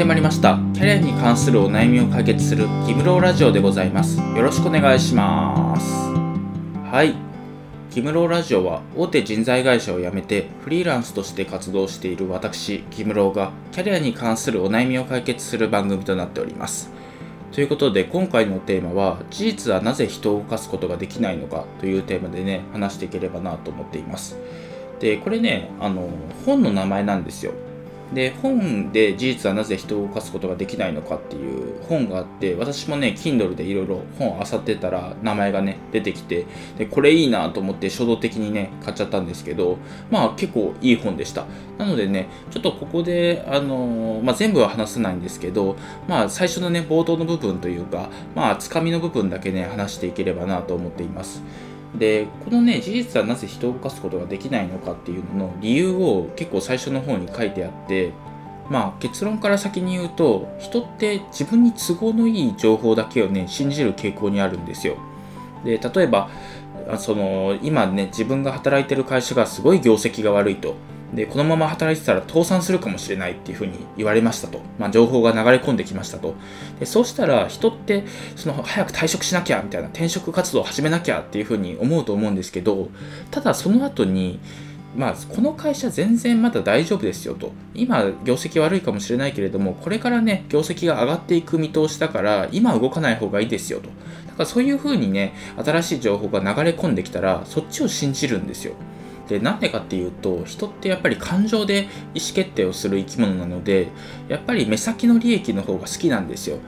ってまいりました。キャリアに関するお悩みを解決するギムローラジオでございます。よろしくお願いします。はい。ギムローラジオは大手人材会社を辞めてフリーランスとして活動している私ギムローがキャリアに関するお悩みを解決する番組となっております。ということで今回のテーマは事実はなぜ人を動かすことができないのかというテーマでね話していければなと思っています。でこれねあの本の名前なんですよ。で本で事実はなぜ人を動かすことができないのかっていう本があって私もね Kindle でいろいろ本を漁ってたら名前がね出てきてでこれいいなと思って衝動的にね買っちゃったんですけどまあ結構いい本でした。なのでねちょっとここであのまあ、全部は話せないんですけどまあ最初のね冒頭の部分というかまあつかみの部分だけね話していければなと思っています。でこのね事実はなぜ人を動かすことができないのかっていうのの理由を結構最初の方に書いてあってまあ結論から先に言うと人って自分に都合のいい情報だけをね信じる傾向にあるんですよ。で例えばその今ね自分が働いてる会社がすごい業績が悪いと。でこのまま働いてたら倒産するかもしれないっていうふうに言われましたと、まあ、情報が流れ込んできましたとでそうしたら人ってその早く退職しなきゃみたいな転職活動を始めなきゃっていうふうに思うと思うんですけどただその後にまあ、この会社全然まだ大丈夫ですよと。今、業績悪いかもしれないけれども、これからね、業績が上がっていく見通しだから、今動かない方がいいですよと。だからそういうふうにね、新しい情報が流れ込んできたら、そっちを信じるんですよ。でなんでかっていうと人ってやっぱり感情で意思決定をする生き物なのでやっぱり目先の利益の方が好きなんですよ。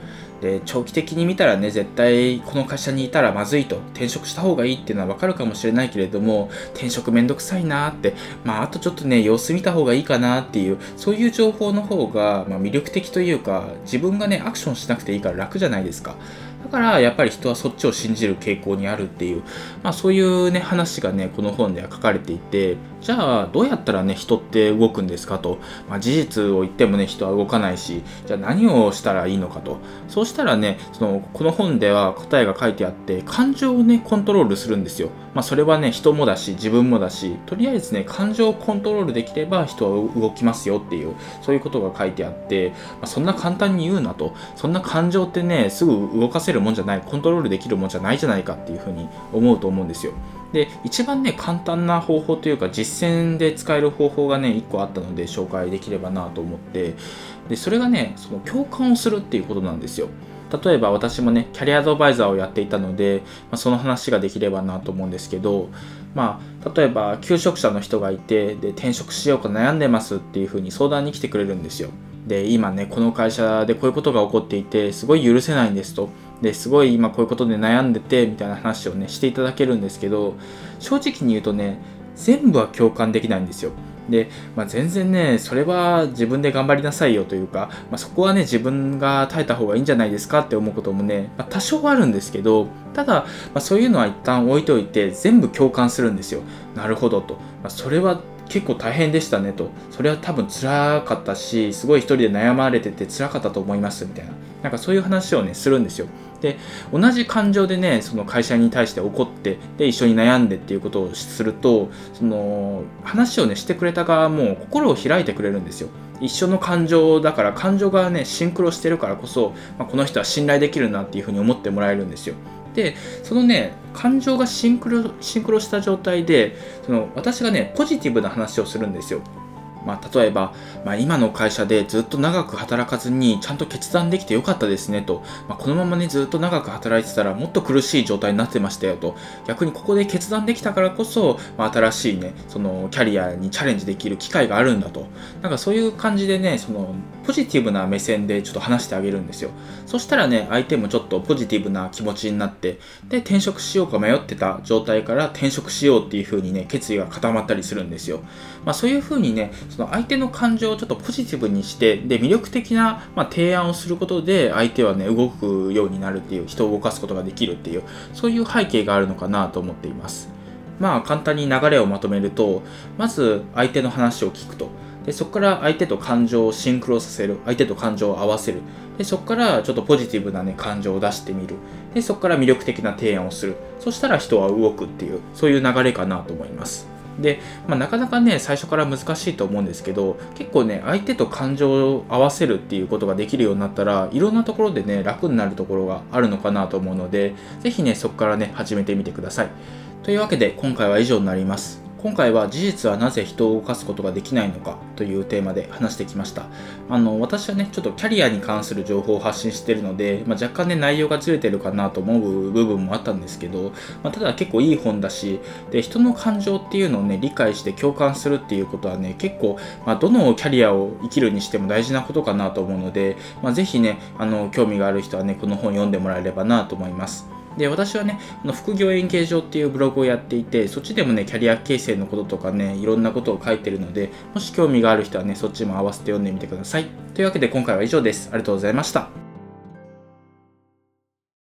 で長期的に見たらね絶対この会社にいたらまずいと。転職した方がいいっていうのは分かるかもしれないけれども転職めんどくさいなって。まああとちょっとね様子見た方がいいかなっていうそういう情報の方が、まあ、魅力的というか自分がねアクションしなくていいから楽じゃないですか。だからやっぱり人はそっちを信じる傾向にあるっていう、まあ、そういうね話がねこの本では書かれていてじゃあどうやったらね人って動くんですかと、まあ、事実を言ってもね人は動かないしじゃあ何をしたらいいのかと。そうしたらねそのこの本では答えが書いてあって感情をねコントロールするんですよ。まあ、それはね人もだし自分もだしとりあえずね感情をコントロールできれば人は動きますよっていうそういうことが書いてあって、まあ、そんな簡単に言うなと。そんな感情ってねすぐ動かせるもんじゃないコントロールできるもんじゃないじゃないかっていうふうに思うと思うんですよ。で一番ね簡単な方法というか実践で使える方法がね1個あったので紹介できればなと思ってでそれがねその共感をするっていうことなんですよ。例えば私もねキャリアアドバイザーをやっていたので、まあ、その話ができればなと思うんですけど、まあ、例えば求職者の人がいてで転職しようか悩んでますっていうふうに相談に来てくれるんですよ。で今ねこの会社でこういうことが起こっていてすごい許せないんですと。ですごい今こういうことで悩んでてみたいな話をねしていただけるんですけど正直に言うとね全部は共感できないんですよで、まあ、全然ね、それは自分で頑張りなさいよというか、まあ、そこはね、自分が耐えた方がいいんじゃないですかって思うこともね、まあ、多少あるんですけど、ただ、まあ、そういうのは一旦置いといて、全部共感するんですよ。なるほどと。ま、それは結構大変でしたねと。それは多分辛かったし、すごい一人で悩まれてて辛かったと思いますみたいな。なんかそういう話をね、するんですよ。で同じ感情でねその会社に対して怒ってで一緒に悩んでっていうことをするとその話をねしてくれた側も心を開いてくれるんですよ。一緒の感情だから感情がねシンクロしてるからこそ、まあ、この人は信頼できるなっていうふうに思ってもらえるんですよ。でそのね感情がシンクロシンクロした状態でその私がねポジティブな話をするんですよ。まあ、例えば、まあ、今の会社でずっと長く働かずにちゃんと決断できてよかったですねと、まあ、このままねずっと長く働いてたらもっと苦しい状態になってましたよと。逆にここで決断できたからこそ、まあ、新しいねそのキャリアにチャレンジできる機会があるんだと。なんかそういう感じでねそのポジティブな目線でちょっと話してあげるんですよ。そしたらね相手もちょっとポジティブな気持ちになってで転職しようか迷ってた状態から転職しようっていう風にね決意が固まったりするんですよ。まあそういう風にねその相手の感情をちょっとポジティブにしてで魅力的な、まあ、提案をすることで相手はね動くようになるっていう人を動かすことができるっていうそういう背景があるのかなと思っています。まあ簡単に流れをまとめるとまず相手の話を聞くと。でそこから相手と感情をシンクロさせる相手と感情を合わせる。でそこからちょっとポジティブな、ね、感情を出してみる。でそこから魅力的な提案をする。そしたら人は動くっていうそういう流れかなと思います。で、まあ、なかなかね最初から難しいと思うんですけど結構ね相手と感情を合わせるっていうことができるようになったらいろんなところでね楽になるところがあるのかなと思うので是非ねそこからね始めてみてください。というわけで今回は以上になります。今回は事実はなぜ人を動かすことができないのかというテーマで話してきました。あの私はねちょっとキャリアに関する情報を発信してるので、まあ、若干ね内容がずれてるかなと思う部分もあったんですけど、まあ、ただ結構いい本だしで人の感情っていうのをね理解して共感するっていうことはね結構、まあ、どのキャリアを生きるにしても大事なことかなと思うので、まあ、ぜひねあの興味がある人はねこの本読んでもらえればなと思います。で私はねこの副業円形状っていうブログをやっていてそっちでもねキャリア形成のこととかねいろんなことを書いてるのでもし興味がある人はねそっちも合わせて読んでみてください。というわけで今回は以上です。ありがとうございました。